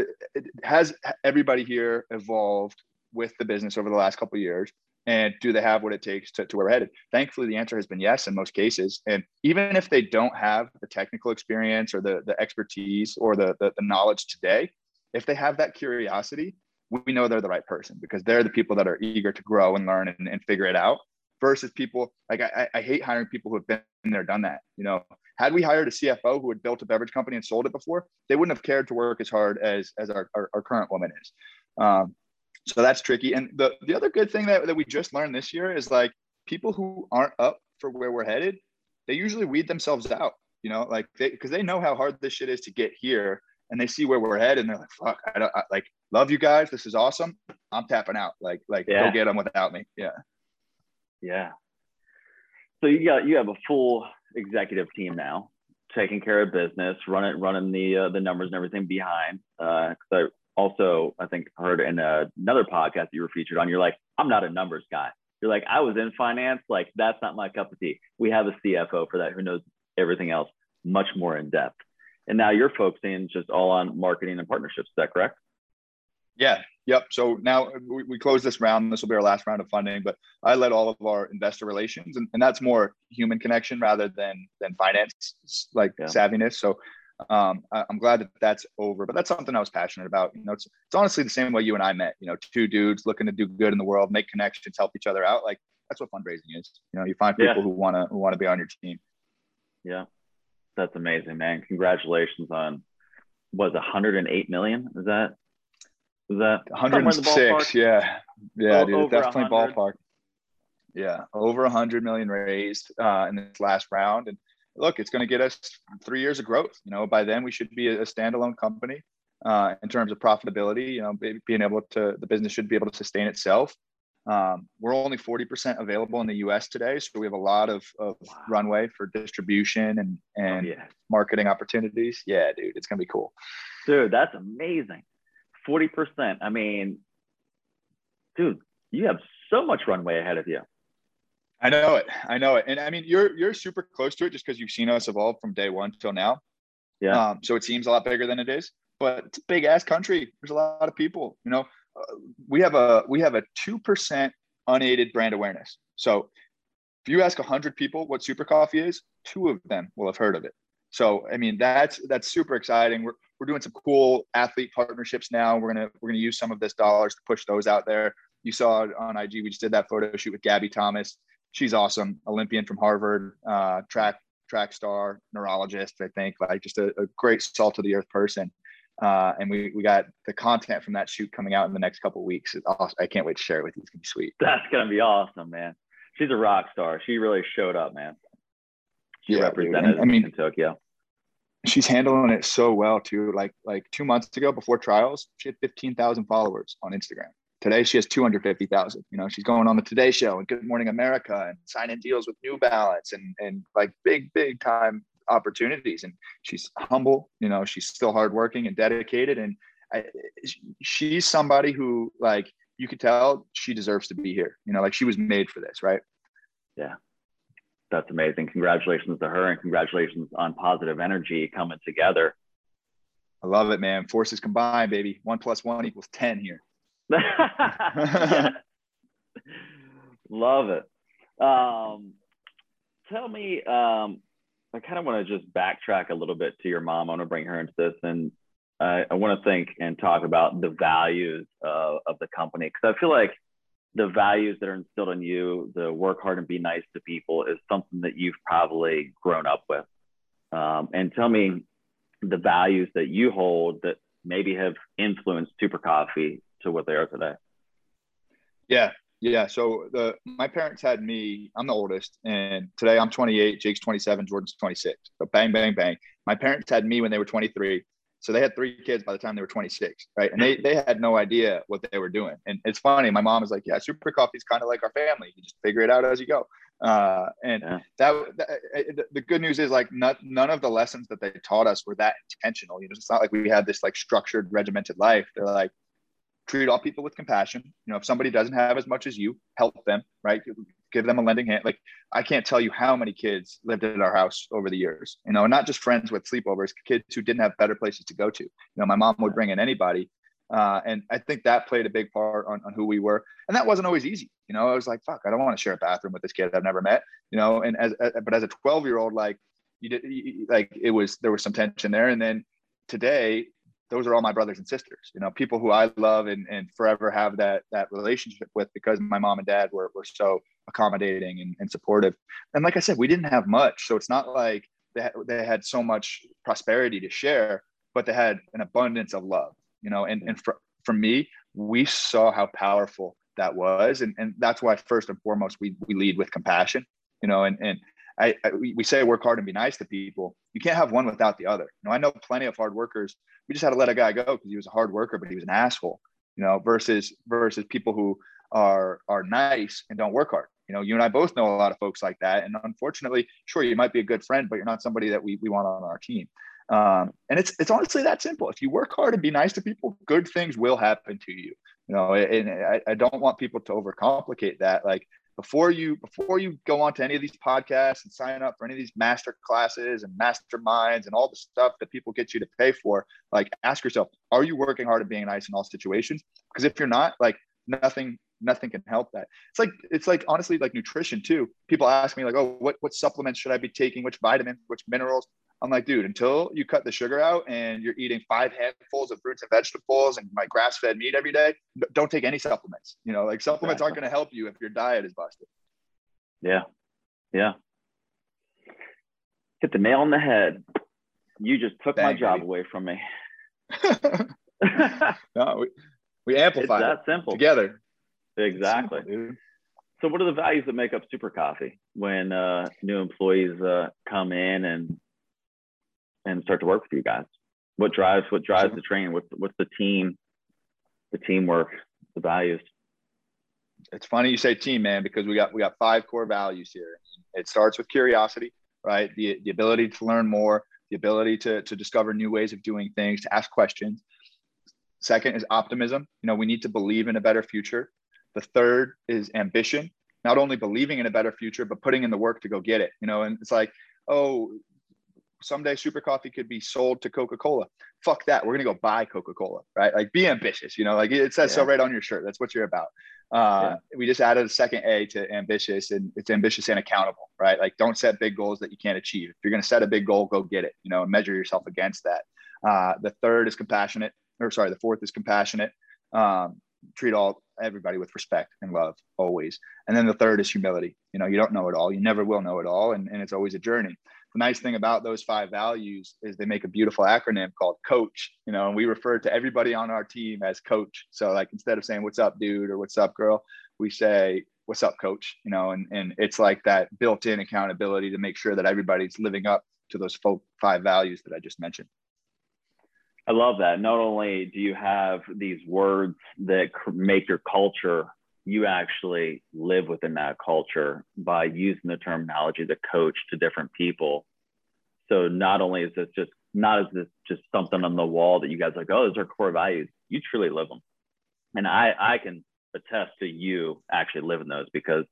has everybody here evolved with the business over the last couple of years and do they have what it takes to, to where we're headed thankfully the answer has been yes in most cases and even if they don't have the technical experience or the, the expertise or the, the, the knowledge today if they have that curiosity we know they're the right person because they're the people that are eager to grow and learn and, and figure it out versus people like I, I hate hiring people who have been there, done that. You know, had we hired a CFO who had built a beverage company and sold it before, they wouldn't have cared to work as hard as as our, our, our current woman is. Um, so that's tricky. And the the other good thing that, that we just learned this year is like people who aren't up for where we're headed, they usually weed themselves out. You know, like they because they know how hard this shit is to get here and they see where we're headed and they're like, fuck, I don't I, like love you guys. This is awesome. I'm tapping out. Like, like yeah. go get them without me. Yeah. Yeah. So you got, you have a full executive team now taking care of business, running, running the, uh, the numbers and everything behind. Uh, cause I also, I think heard in a, another podcast you were featured on, you're like, I'm not a numbers guy. You're like, I was in finance. Like that's not my cup of tea. We have a CFO for that who knows everything else much more in depth. And now you're focusing just all on marketing and partnerships. Is that correct? Yeah. Yep. So now uh, we, we close this round. This will be our last round of funding, but I led all of our investor relations, and, and that's more human connection rather than than finance like yeah. savviness. So um, I, am glad that that's over. But that's something I was passionate about. You know, it's it's honestly the same way you and I met. You know, two dudes looking to do good in the world, make connections, help each other out. Like that's what fundraising is. You know, you find people yeah. who wanna who wanna be on your team. Yeah, that's amazing, man. Congratulations on was 108 million. Is that is that 106? Yeah, yeah, oh, dude, definitely 100. ballpark. Yeah, over 100 million raised uh, in this last round, and look, it's going to get us three years of growth. You know, by then we should be a, standalone company uh, in terms of profitability. You know, being able to the business should be able to sustain itself. Um, we're only 40% available in the US today. So we have a lot of, of wow. runway for distribution and, and oh, yeah. marketing opportunities. Yeah, dude, it's going to be cool. Dude, that's amazing. 40%. I mean, dude, you have so much runway ahead of you. I know it. I know it. And I mean, you're, you're super close to it just because you've seen us evolve from day one till now. Yeah. Um, so it seems a lot bigger than it is, but it's a big ass country. There's a lot of people, you know, we have a we have a two percent unaided brand awareness. So if you ask hundred people what Super Coffee is, two of them will have heard of it. So I mean that's that's super exciting. We're we're doing some cool athlete partnerships now. We're gonna we're gonna use some of this dollars to push those out there. You saw on IG we just did that photo shoot with Gabby Thomas. She's awesome, Olympian from Harvard, uh, track track star, neurologist. I think like just a, a great salt of the earth person. Uh, and we, we got the content from that shoot coming out in the next couple weeks. Awesome. I can't wait to share it with you. It's gonna be sweet. That's gonna be awesome, man. She's a rock star. She really showed up, man. She yeah, represented I mean, in Tokyo. She's handling it so well too. Like like two months ago, before trials, she had fifteen thousand followers on Instagram. Today she has two hundred fifty thousand. You know, she's going on the Today Show and Good Morning America and signing deals with New Balance and and like big big time opportunities. And she's humble you know she's still hardworking and dedicated. And I, she's somebody who like you could tell she deserves to be here. You know like she was made for this right? Yeah. That's amazing. Congratulations to her and congratulations on positive energy coming together. I love it man. Forces combined baby. One plus one equals 10 here <laughs> love it um, tell me um, I kind of want to just backtrack a little bit to your mom. I want to bring her into this, and I, I want to think and talk about the values uh, of the company because I feel like the values that are instilled in you, the work hard and be nice to people, is something that you've probably grown up with. Um, and tell me the values that you hold that maybe have influenced Super Coffee to what they are today. Yeah, yeah. So the my parents had me. I'm the oldest, and today I'm 28. Jake's 27. Jordan's 26. So bang, bang, bang. My parents had me when they were 23. So they had three kids by the time they were 26, right? And they they had no idea what they were doing. And it's funny. My mom is like, "Yeah, Super Coffee is kind of like our family. You just figure it out as you go." Uh, and yeah. that, that, eh, the good news is like not, none of the lessons that they taught us were that intentional. You know, it's not like we had this like structured, regimented life. They're like, treat all people with compassion. You know, if somebody doesn't have as much as you, help them, right? Give them a lending hand. Like I can't tell you how many kids lived at our house over the years, you know, not just friends with sleepovers, kids who didn't have better places to go to. You know, my mom would bring in anybody. Uh, and I think that played a big part on, on who we were. And that wasn't always easy. You know, I was like, fuck, I don't want to share a bathroom with this kid I've never met, you know, and as, but as a 12 year old, like you did, you, like it was, there was some tension there. And then today those are all my brothers and sisters, you know, people who I love and, and forever have that, that relationship with because my mom and dad were, were so accommodating and, and supportive. And like I said, we didn't have much. So it's not like they had, they had so much prosperity to share, but they had an abundance of love, you know, and, and for, for me, we saw how powerful that was. And, and that's why first and foremost, we, we lead with compassion, you know, and, and I, I, we say work hard and be nice to people. You can't have one without the other. You know, I know plenty of hard workers. We just had to let a guy go because he was a hard worker, but he was an asshole. You know, versus versus people who are are nice and don't work hard. You know, you and I both know a lot of folks like that. And unfortunately, sure, you might be a good friend, but you're not somebody that we, we want on our team. Um, and it's it's honestly that simple. If you work hard and be nice to people, good things will happen to you. You know, and I, I don't want people to overcomplicate that. Like before you before you go on to any of these podcasts and sign up for any of these master classes and masterminds and all the stuff that people get you to pay for like ask yourself are you working hard at being nice in all situations? Because if you're not like nothing nothing can help that. It's like it's like honestly like nutrition too. People ask me like oh what what supplements should i be taking? Which vitamins which minerals I'm like, dude, until you cut the sugar out and you're eating five handfuls of fruits and vegetables and my grass fed meat every day, don't take any supplements. You know, like supplements aren't going to help you if your diet is busted. Yeah. Yeah. Hit the nail on the head. You just took Dang, my job baby. away from me. <laughs> <laughs> no, we, we amplify that simple together. Exactly. Simple, so, what are the values that make up Super Coffee when uh, new employees uh, come in and and start to work with you guys? What drives what drives the training? What's what's the team, the teamwork, the values? It's funny you say team, man, because we got we got five core values here. It starts with curiosity, right? The the ability to learn more, the ability to to discover new ways of doing things, to ask questions. Second is optimism. You know, we need to believe in a better future. The third is ambition, not only believing in a better future, but putting in the work to go get it. You know, and it's like, oh, someday super coffee could be sold to coca-cola. Fuck that. We're gonna go buy coca-cola right? Like be ambitious you know? Like it says yeah. so right on your shirt. That's what you're about. Uh, yeah. we just added a second a to ambitious and it's ambitious and accountable right? Like don't set big goals that you can't achieve. If you're gonna set a big goal go get it you know and measure yourself against that. Uh, the third is compassionate or sorry the fourth is compassionate. Um, treat all everybody with respect and love always. And then the third is humility. You know you don't know it all. You never will know it all and, and it's always a journey the nice thing about those five values is they make a beautiful acronym called coach you know and we refer to everybody on our team as coach. So like instead of saying what's up dude? or what's up girl? we say what's up coach? you know and, and it's like that built-in accountability to make sure that everybody's living up to those five values that i just mentioned. I love that. Not only do you have these words that make your culture you actually live within that culture by using the terminology the coach to different people. So not only is this just not as this just something on the wall that you guys like oh those are core values. You truly live them. And i i can attest to you actually living those because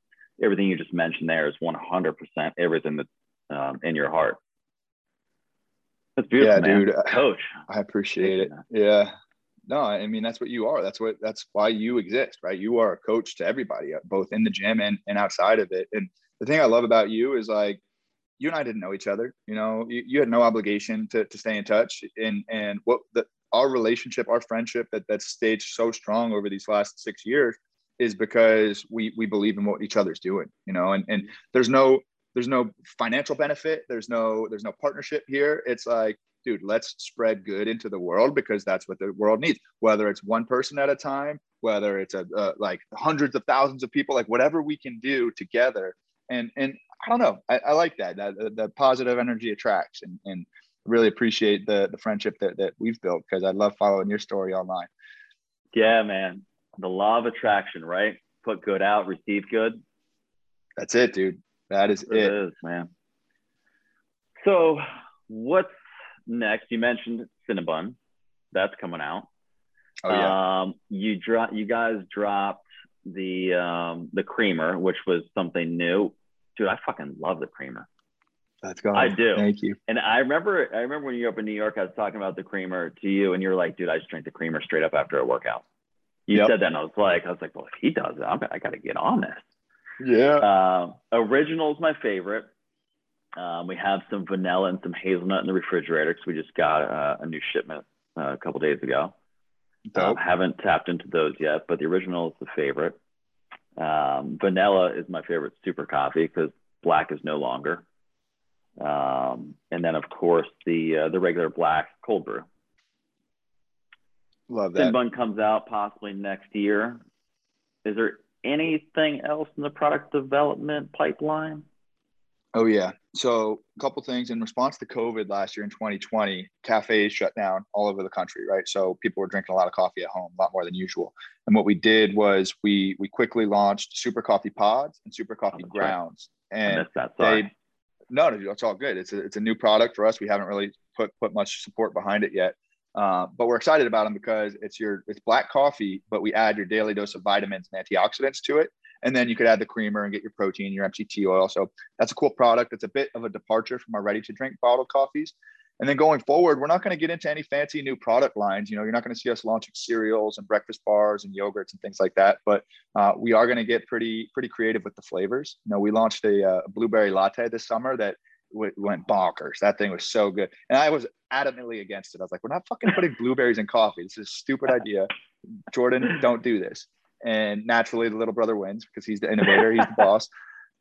everything you just mentioned there is 100% everything that's um, in your heart. That's beautiful yeah man. dude coach. I appreciate it. yeah no, I mean that's what you are. That's what that's why you exist, right? You are a coach to everybody, uh, both in the gym and, and outside of it. And the thing I love about you is like you and I didn't know each other. You know, you, you had no obligation to, to stay in touch. And and what the our relationship, our friendship that that's stayed so strong over these last six years is because we we believe in what each other's doing. You know, and and there's no there's no financial benefit. There's no there's no partnership here. It's like dude, let's spread good into the world because that's what the world needs. Whether it's one person at a time, whether it's a uh, like hundreds of thousands of people, like whatever we can do together. And and I don't know, I, I like that. That the, the positive energy attracts, and and really appreciate the the friendship that that we've built because I love following your story online. Yeah, man, the law of attraction, right? Put good out, receive good. That's it, dude. That is it, it is, man. So, what's next, you mentioned Cinnabon. That's coming out. Oh, yeah. Um, you drop. You guys dropped the um, the creamer, which was something new. Dude, I fucking love the creamer. That's going. I do. Thank you. And I remember, I remember when you were up in New York, I was talking about the creamer to you, and you were like, "Dude, I just drink the creamer straight up after a workout." You yep. said that, and I was like, I was like, "Well, if he does it, I'm, I got to get on this." Yeah. Uh, original is my favorite. Um, we have some vanilla and some hazelnut in the refrigerator because we just got uh, a new shipment uh, a couple days ago. Um, haven't tapped into those yet, but the original is the favorite. Um, vanilla is my favorite super coffee because black is no longer. Um, and then, of course, the uh, the regular black cold brew. Love that. Bun comes out possibly next year. Is there anything else in the product development pipeline? Oh yeah. So a couple things in response to COVID last year in 2020, cafes shut down all over the country, right? So people were drinking a lot of coffee at home, a lot more than usual. And what we did was we we quickly launched super coffee pods and super coffee oh, grounds. Right. And that, they no, no, it's all good. It's a, it's a new product for us. We haven't really put put much support behind it yet. Uh, but we're excited about them because it's your it's black coffee, but we add your daily dose of vitamins and antioxidants to it. And then you could add the creamer and get your protein, your MCT oil. So that's a cool product. It's a bit of a departure from our ready to drink bottled coffees. And then going forward, we're not going to get into any fancy new product lines. You know, you're not going to see us launching cereals and breakfast bars and yogurts and things like that. But uh, we are going to get pretty pretty creative with the flavors. You know, we launched a, uh, blueberry latte this summer that w- went bonkers. That thing was so good, and I was adamantly against it. I was like, we're not fucking putting blueberries in coffee. This is a stupid idea. Jordan, don't do this and naturally the little brother wins because he's the innovator, he's the <laughs> boss.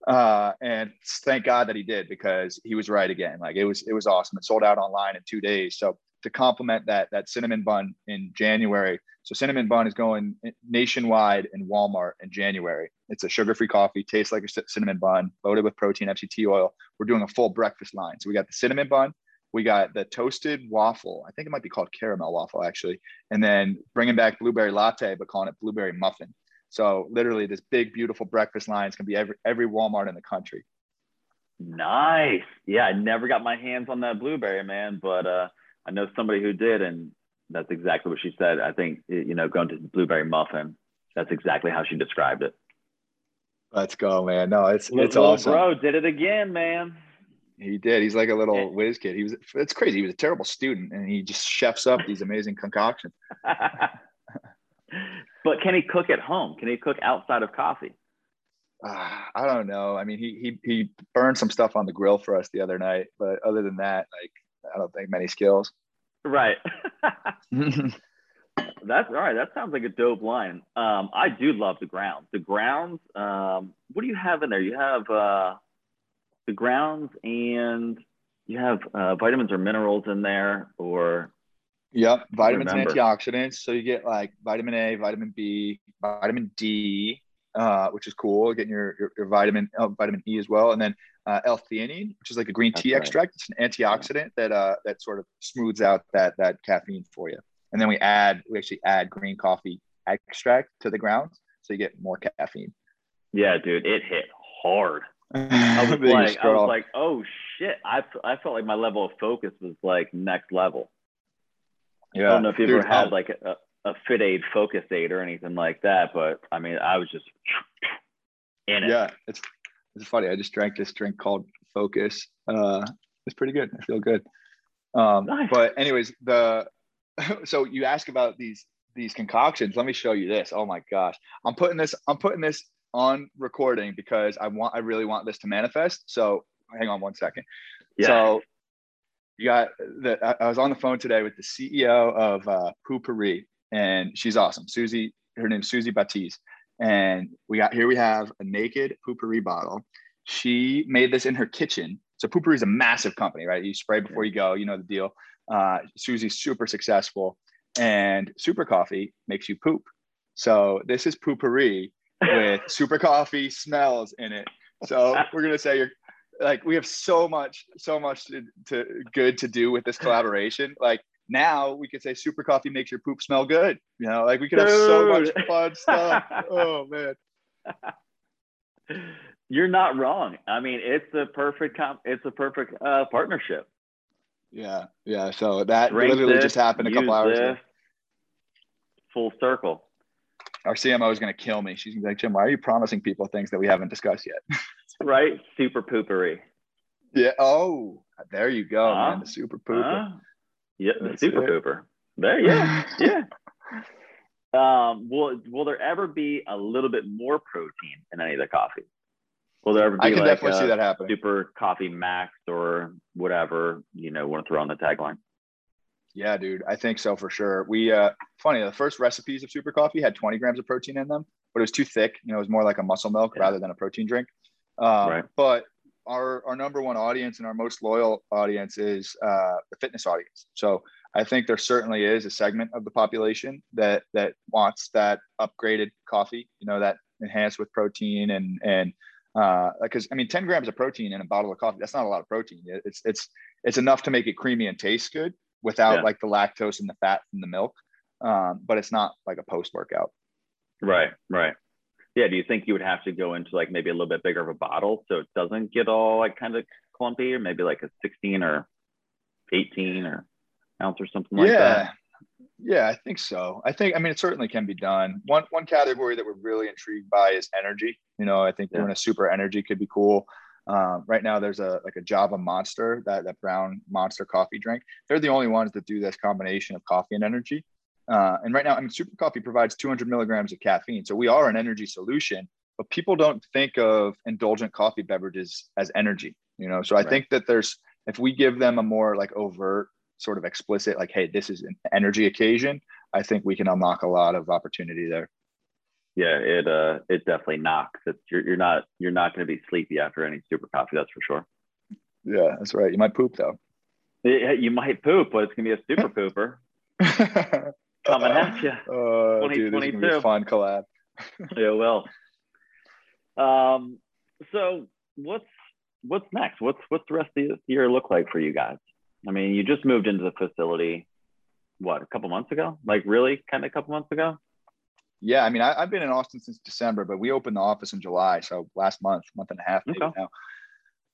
Uh, and thank God that he did because he was right again. Like it was, it was awesome. It sold out online in two days. So to complement that, that cinnamon bun in January. So cinnamon bun is going nationwide in Walmart in January. It's a sugar-free coffee, tastes like a cinnamon bun, loaded with protein, MCT oil. We're doing a full breakfast line. So we got the cinnamon bun, we got the toasted waffle. I think it might be called caramel waffle actually, and then bringing back blueberry latte, but calling it blueberry muffin. So literally, this big, beautiful breakfast line is gonna be every every Walmart in the country. Nice. Yeah, I never got my hands on that blueberry, man, but uh, I know somebody who did, and that's exactly what she said. I think you know, going to the blueberry muffin, that's exactly how she described it. Let's go, man. No, it's Little it's awesome. Bro did it again, man. He did. He's like a little Yeah. whiz kid. He was. It's crazy. He was a terrible student, and he just chefs up these amazing concoctions. <laughs> but can he cook at home? Can he cook outside of coffee? Uh, I don't know. I mean, he he he burned some stuff on the grill for us the other night, but other than that, like, I don't think many skills. Right. <laughs> <laughs> That's all right. That sounds like a dope line. Um, I do love the grounds. The grounds. Um, what do you have in there? You have uh, the grounds, and you have uh, vitamins or minerals in there, or Yep, vitamins and antioxidants. So you get like vitamin A, vitamin B, vitamin D, uh, which is cool. Getting your your, your vitamin oh, vitamin E as well, and then uh, L-theanine, which is like a green tea That's right. extract. It's an antioxidant that uh, that sort of smooths out that that caffeine for you. And then we add we actually add green coffee extract to the grounds, so you get more caffeine. yeah, dude, it hit hard. I <laughs> was like, I was like, oh shit. I, I felt like my level of focus was like next level. yeah, I don't know if you ever had like a, a fit aid focus aid or anything like that, but I mean, I was just <sniffs> in it. yeah, it's it's funny. I just drank this drink called Focus. Uh, it's pretty good. I feel good. Um, Nice. But anyways, the <laughs> so you ask about these these concoctions. Let me show you this. Oh my gosh, I'm putting this. I'm putting this on recording because I want. I really want this to manifest. So hang on one second. Yeah. So you got the. I- I was on the phone today with the CEO of uh, Poo-Pourri, and she's awesome. Suzy, her name's Suzy Batiz, and we got here. We have a naked Poo-Pourri bottle. She made this in her kitchen. So Poo-Pourri is a massive company, right? You spray before you go. You know the deal. Uh, Suzy's super successful, and Super Coffee makes you poop. So this is Poo-Pourri with Super Coffee smells in it. So <laughs> we're gonna say you're like we have so much, so much to, to good to do with this collaboration. Like now we could say Super Coffee makes your poop smell good. You know, like we could have so much fun stuff. <laughs> Oh man. You're not wrong. I mean, it's a perfect comp. It's a perfect uh, partnership. Yeah, yeah. So that Drink literally this, just happened a couple hours ago. Full circle. Our CMO is going to kill me. She's gonna be like, Jim, why are you promising people things that we haven't discussed yet? <laughs> Right? Super poopery. yeah. Oh, there you go, Huh? man. The super pooper. Huh? yeah, the That's super it. pooper. There, yeah, <laughs> yeah. Um, will will there ever be a little bit more protein in any of the coffee? Will there ever be I can like definitely a see that super coffee max or whatever you know want to throw on the tagline? Yeah, dude. I think so for sure. We uh funny, the first recipes of super coffee had 20 grams of protein in them, but it was too thick. You know, it was more like a muscle milk Yeah. rather than a protein drink. Um, Right. but our our number one audience and our most loyal audience is uh the fitness audience. So I think there certainly is a segment of the population that that wants that upgraded coffee, you know, that enhanced with protein and and uh because I mean 10 grams of protein in a bottle of coffee, that's not a lot of protein. It's it's it's enough to make it creamy and taste good without Yeah. like the lactose and the fat from the milk. Um, but it's not like a post workout. Right, right. Yeah. Do you think you would have to go into like maybe a little bit bigger of a bottle so it doesn't get all like kind of clumpy, or maybe like a 16 or 18 or ounce or something like yeah. that? Yeah, I think so. I think I mean it certainly can be done. One one category that we're really intrigued by is energy. You know, I think Yeah. doing a super energy could be cool. Um, right now, there's a like a Java Monster, that that brown Monster coffee drink. They're the only ones that do this combination of coffee and energy. Uh, and right now, I mean, Super Coffee provides 200 milligrams of caffeine, so we are an energy solution. But people don't think of indulgent coffee beverages as energy. You know, so I Right. think that there's if we give them a more like overt sort of explicit like hey this is an energy occasion i think we can unlock a lot of opportunity there Yeah, it uh it definitely knocks. It's you're, you're not you're not going to be sleepy after any super coffee. That's for sure. yeah that's right you might poop though It- you might poop, but it's gonna be a super pooper <laughs> coming at you. <laughs> uh, dude, this gonna be 2022. a fun collab <laughs> Yeah, well. Um. So what's what's next? What's what's the rest of the year look like for you guys? I mean, you just moved into the facility. What a couple months ago? Like really, kind of a couple months ago. Yeah, I mean, I, have been in Austin since December, but we opened the office in July, so last month, month and a half okay. now.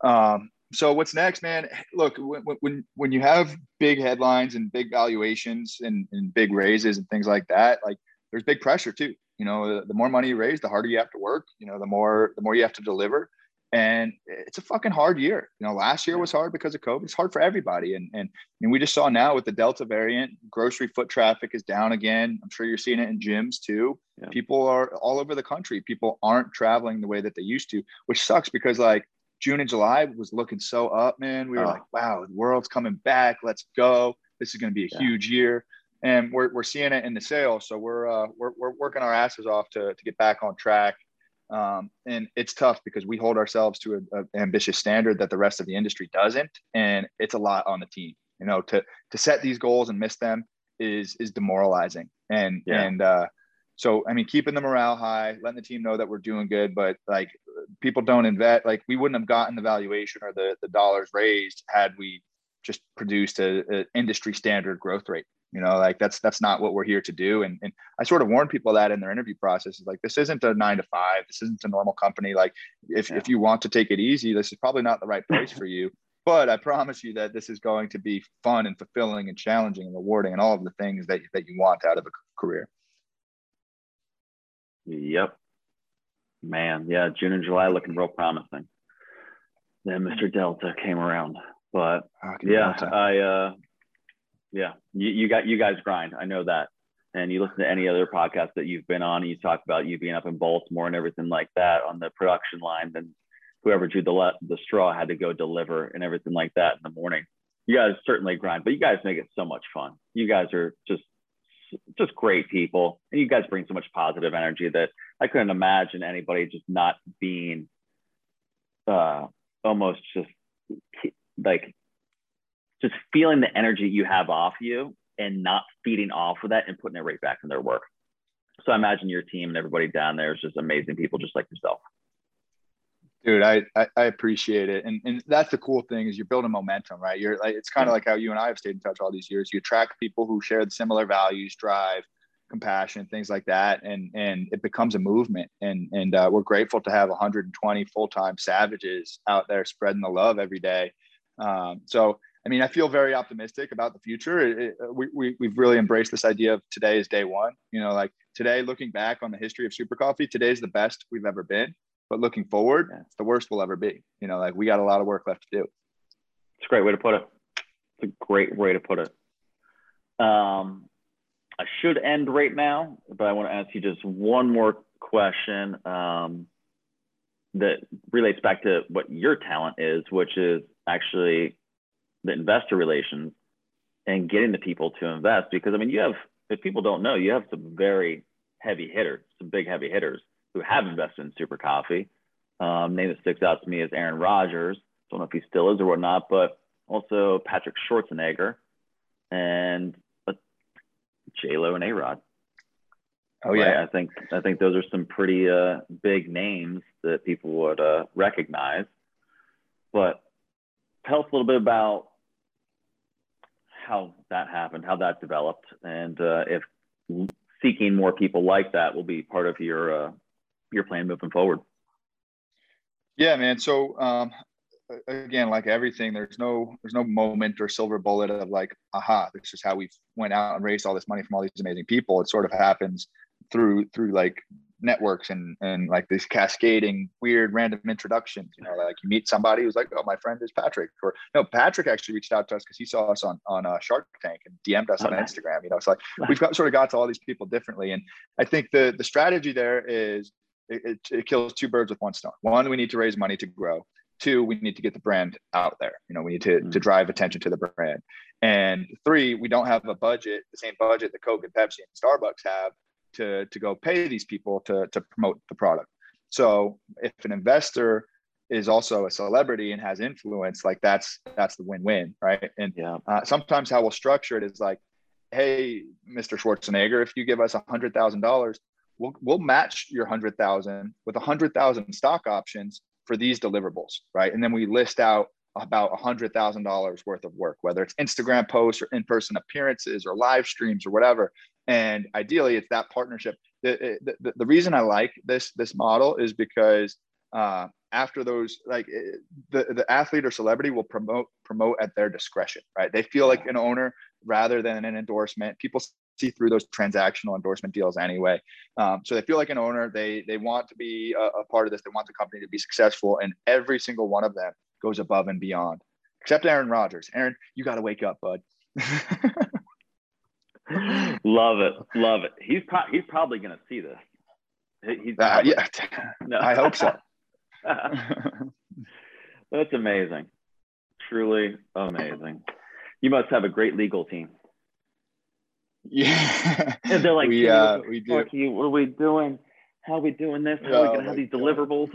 Um, so what's next, man? Look, when when when you have big headlines and big valuations and, and big raises and things like that, like there's big pressure too. You know, the, the more money you raise, the harder you have to work. You know, the more the more you have to deliver and it's a fucking hard year. You know, last year was hard because of COVID. It's hard for everybody. And and mean, we just saw now with the Delta variant, grocery foot traffic is down again. I'm sure you're seeing it in gyms too. Yeah. People are all over the country. People aren't traveling the way that they used to, which sucks because like June and July was looking so up, man. We were oh. like, wow, the world's coming back. Let's go. This is going to be a yeah. huge year. And we're, we're seeing it in the sales. So we're, uh, we're, we're working our asses off to, to get back on track um, and it's tough because we hold ourselves to an ambitious standard that the rest of the industry doesn't, and it's a lot on the team. You know, to to set these goals and miss them is is demoralizing. And yeah. and uh, so I mean, keeping the morale high, letting the team know that we're doing good, but like people don't invest. Like we wouldn't have gotten the valuation or the the dollars raised had we just produced a, a industry standard growth rate you know like that's that's not what we're here to do. And, and i sort of warn people that in their interview process is like this isn't a nine to five this isn't a normal company. Like if, yeah. if you want to take it easy this is probably not the right place <laughs> for you. But i promise you that this is going to be fun and fulfilling and challenging and rewarding and all of the things that, that you want out of a career. Yep. Man yeah june and july looking real promising. Then mr delta came around. But yeah delta. i uh yeah, you, you got you guys grind. I know that. And you listen to any other podcast that you've been on, and you talk about you being up in Baltimore and everything like that on the production line. Then whoever drew the le- the straw had to go deliver and everything like that in the morning. You guys certainly grind, but you guys make it so much fun. You guys are just just great people, and you guys bring so much positive energy that I couldn't imagine anybody just not being uh, almost just like just feeling the energy you have off you and not feeding off of that and putting it right back in their work. So I imagine your team and everybody down there is just amazing people, just like yourself. Dude, I, I, I appreciate it. And, and that's the cool thing is you're building momentum, right? You're like, it's kind of like how you and I have stayed in touch all these years. You attract people who share the similar values, drive, compassion, things like that. And, and it becomes a movement. And, and uh, we're grateful to have 120 full-time savages out there spreading the love every day. Um, so I mean, I feel very optimistic about the future. It, it, uh, we, we, we've really embraced this idea of today is day one. You know, like today, looking back on the history of Super Coffee, today is the best we've ever been. But looking forward, it's the worst we'll ever be. You know, like we got a lot of work left to do. It's a great way to put it. It's a great way to put it. Um, I should end right now, but I want to ask you just one more question um, that relates back to what your talent is, which is actually the investor relations and getting the people to invest. Because I mean you have if people don't know you have some very heavy hitters some big heavy hitters who have invested in super coffee. Um, name that sticks out to me is Aaron Rodgers. Don't know if he still is or whatnot but also Patrick Schwarzenegger and uh, J Lo and A Rod oh yeah? I think I think those are some pretty uh, big names that people would uh, recognize. But tell us a little bit about how that happened, how that developed, and uh, if seeking more people like that will be part of your uh, your plan moving forward. Yeah, man. So um, again, like everything, there's no there's no moment or silver bullet of like, aha, this is how we went out and raised all this money from all these amazing people. It sort of happens through through like networks and and like these cascading weird random introductions you know like you meet somebody who's like oh my friend is patrick or no patrick actually reached out to us because he saw us on on uh, shark tank and dm'd us oh, on instagram you know it's like we've got sort of got to all these people differently and i think the the strategy there is it, it, it kills two birds with one stone. One we need to raise money to grow. Two we need to get the brand out there you know we need to, mm-hmm. to drive attention to the brand. And three we don't have a budget the same budget that coke and pepsi and starbucks have to, to go pay these people to, to promote the product. So if an investor is also a celebrity and has influence, like that's that's the win-win, right? And yeah. uh, sometimes how we'll structure it is like, hey, Mr. Schwarzenegger, if you give us a hundred thousand dollars, we'll we'll match your hundred thousand with a hundred thousand stock options for these deliverables, right? And then we list out about a hundred thousand dollars worth of work, whether it's Instagram posts or in-person appearances or live streams or whatever. And ideally, it's that partnership. The, the, the reason I like this this model is because uh, after those, like eh, the, the athlete or celebrity will promote promote at their discretion, right? They feel like an owner rather than an endorsement. People see through those transactional endorsement deals anyway. Um, so they feel like an owner. They they want to be a, a, part of this. They want the company to be successful, and every single one of them goes above and beyond. Except Aaron Rodgers. Aaron, you got to wake up, bud. <laughs> <laughs> love it, love it. He's pro- he's probably going to see this. He's uh, yeah, <laughs> no. I hope so. <laughs> That's amazing. Truly amazing. You must have a great legal team. Yeah. And they're like, we, uh, we do. You, what are we doing? How are we doing this? How are we going to have these deliverables?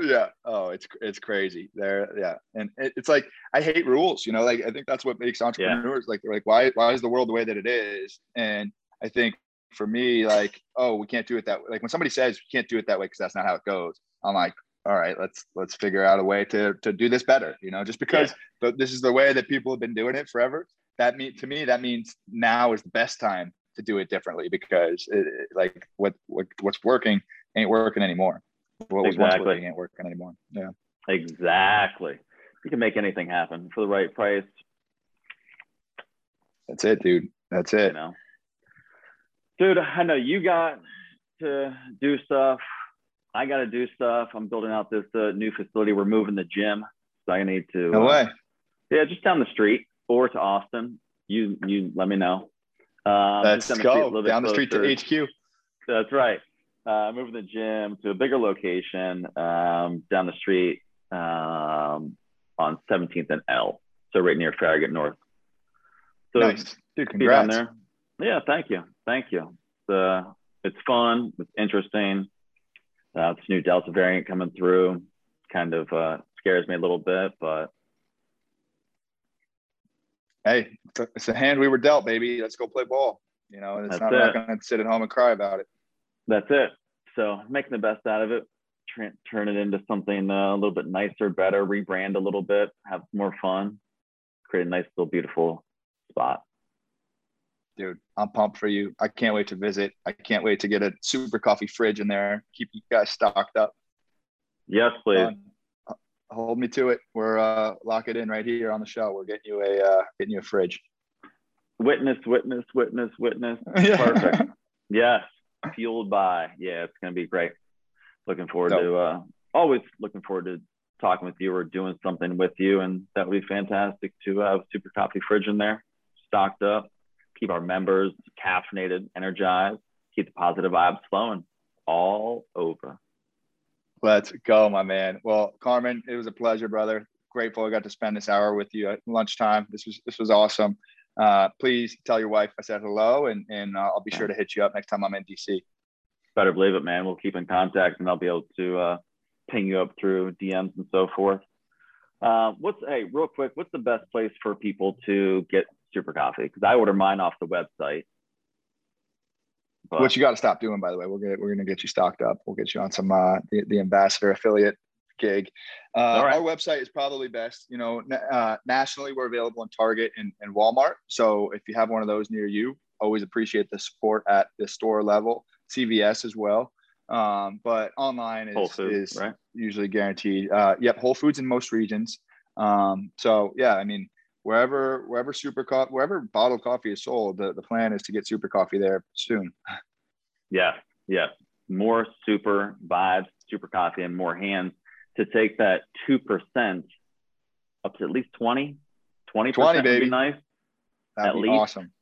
Yeah. Oh, it's it's crazy. There, yeah. And it, it's like I hate rules. You know, like I think that's what makes entrepreneurs yeah. like. They're like, why why is the world the way that it is? And I think for me, like, oh, we can't do it that way. Like when somebody says you can't do it that way because that's not how it goes, I'm like, all right, let's let's figure out a way to to do this better. You know, just because yeah. this is the way that people have been doing it forever, that mean to me that means now is the best time to do it differently because it, like what, what what's working ain't working anymore. What was exactly. once working ain't working anymore. Yeah. Exactly. You can make anything happen for the right price. That's it, dude. That's it. You know. Dude, I know you got to do stuff I got to do stuff. I'm building out this uh, new facility. We're moving the gym, so I need to. No uh, way. Yeah, just down the street or to Austin. You you let me know. Um, Let's down go down the street to HQ. That's right. Uh, moving the gym to a bigger location um, down the street um, on 17th and L, so right near Farragut North. So nice, dude. Congrats. Down there. Yeah, thank you, thank you. It's, uh, it's fun. It's interesting. Uh, this new Delta variant coming through kind of uh, scares me a little bit, but hey, it's a, it's a, hand we were dealt, baby. Let's go play ball. You know, it's not, not going to sit at home and cry about it. That's it. So making the best out of it, turn, turn it into something uh, a little bit nicer, better, rebrand a little bit, have more fun, create a nice little beautiful spot dude, I'm pumped for you. I can't wait to visit. I can't wait to get a super coffee fridge in there. Keep you guys stocked up. Yes, please. Uh, hold me to it. We're uh, lock it in right here on the show. We're getting you a uh, getting you a fridge. Witness, witness, witness, witness. <laughs> yeah. Perfect. yes, fueled by. Yeah, it's gonna be great. Looking forward Dope. to. Uh, always looking forward to talking with you or doing something with you, and that would be fantastic to have super coffee fridge in there, stocked up keep our members caffeinated, energized, keep the positive vibes flowing all over. Let's go, my man. Well, Carmen, it was a pleasure, brother. Grateful I got to spend this hour with you at lunchtime. This was this was awesome. Uh, please tell your wife I said hello, and and uh, I'll be sure to hit you up next time I'm in DC. Better believe it, man. We'll keep in contact, and I'll be able to uh, ping you up through DMs and so forth. Uh, what's hey, real quick? What's the best place for people to get super coffee because I order mine off the website. But, what you got to stop doing, by the way, we're gonna we're gonna get you stocked up. We'll get you on some uh, the, the ambassador affiliate gig. Uh, right. Our website is probably best. You know, uh, nationally we're available in Target and, and Walmart. So if you have one of those near you, always appreciate the support at the store level. CVS as well. Um, but online is, Foods, is right? usually guaranteed. Uh, yep, Whole Foods in most regions. Um, so yeah, I mean, wherever wherever super coffee wherever bottled coffee is sold the, the plan is to get super coffee there soon yeah yeah more super vibes super coffee and more hands to take that 2% up to at least 20 20 20 baby. would be nice That'd at be least awesome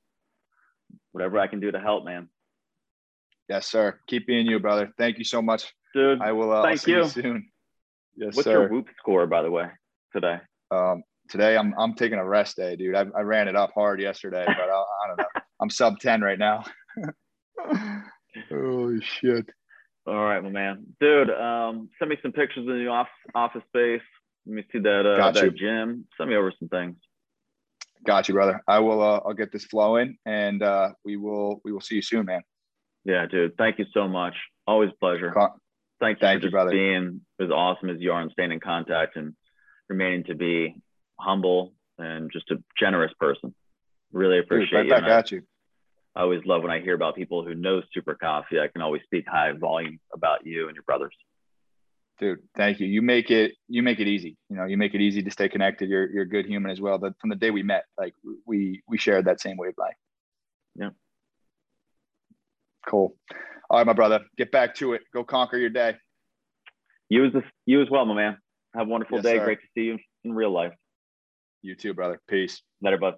whatever i can do to help man yes sir keep being you brother thank you so much dude i will uh, thank you. you soon yes what's sir. your whoop score by the way today um today I'm I'm taking a rest day, dude. I, I ran it up hard yesterday, but I, I don't know. <laughs> I'm sub ten right now. <laughs> <laughs> Holy shit! All right, my man, dude. Um, send me some pictures of the new office office space. Let me see that uh, that gym. Send me over some things. Got you, brother. I will. Uh, I'll get this flowing, and uh, we will. We will see you soon, man. Yeah, dude. Thank you so much. Always pleasure. Thank you Thank you, brother. being as awesome as you are and staying in contact and remaining to be humble, and just a generous person. Really appreciate Dude, right you. back at you. I always love when I hear about people who know Super Coffee. I can always speak high volume about you and your brothers. Dude, thank you. You make it you make it easy. You know, you make it easy to stay connected. You're you're a good human as well. But from the day we met, like we we shared that same wavelength. Yeah. Cool. All right, my brother. Get back to it. Go conquer your day. You as you as well, my man. Have a wonderful Yes, day. sir. Great to see you in real life. You too, brother. Peace. Later, bud.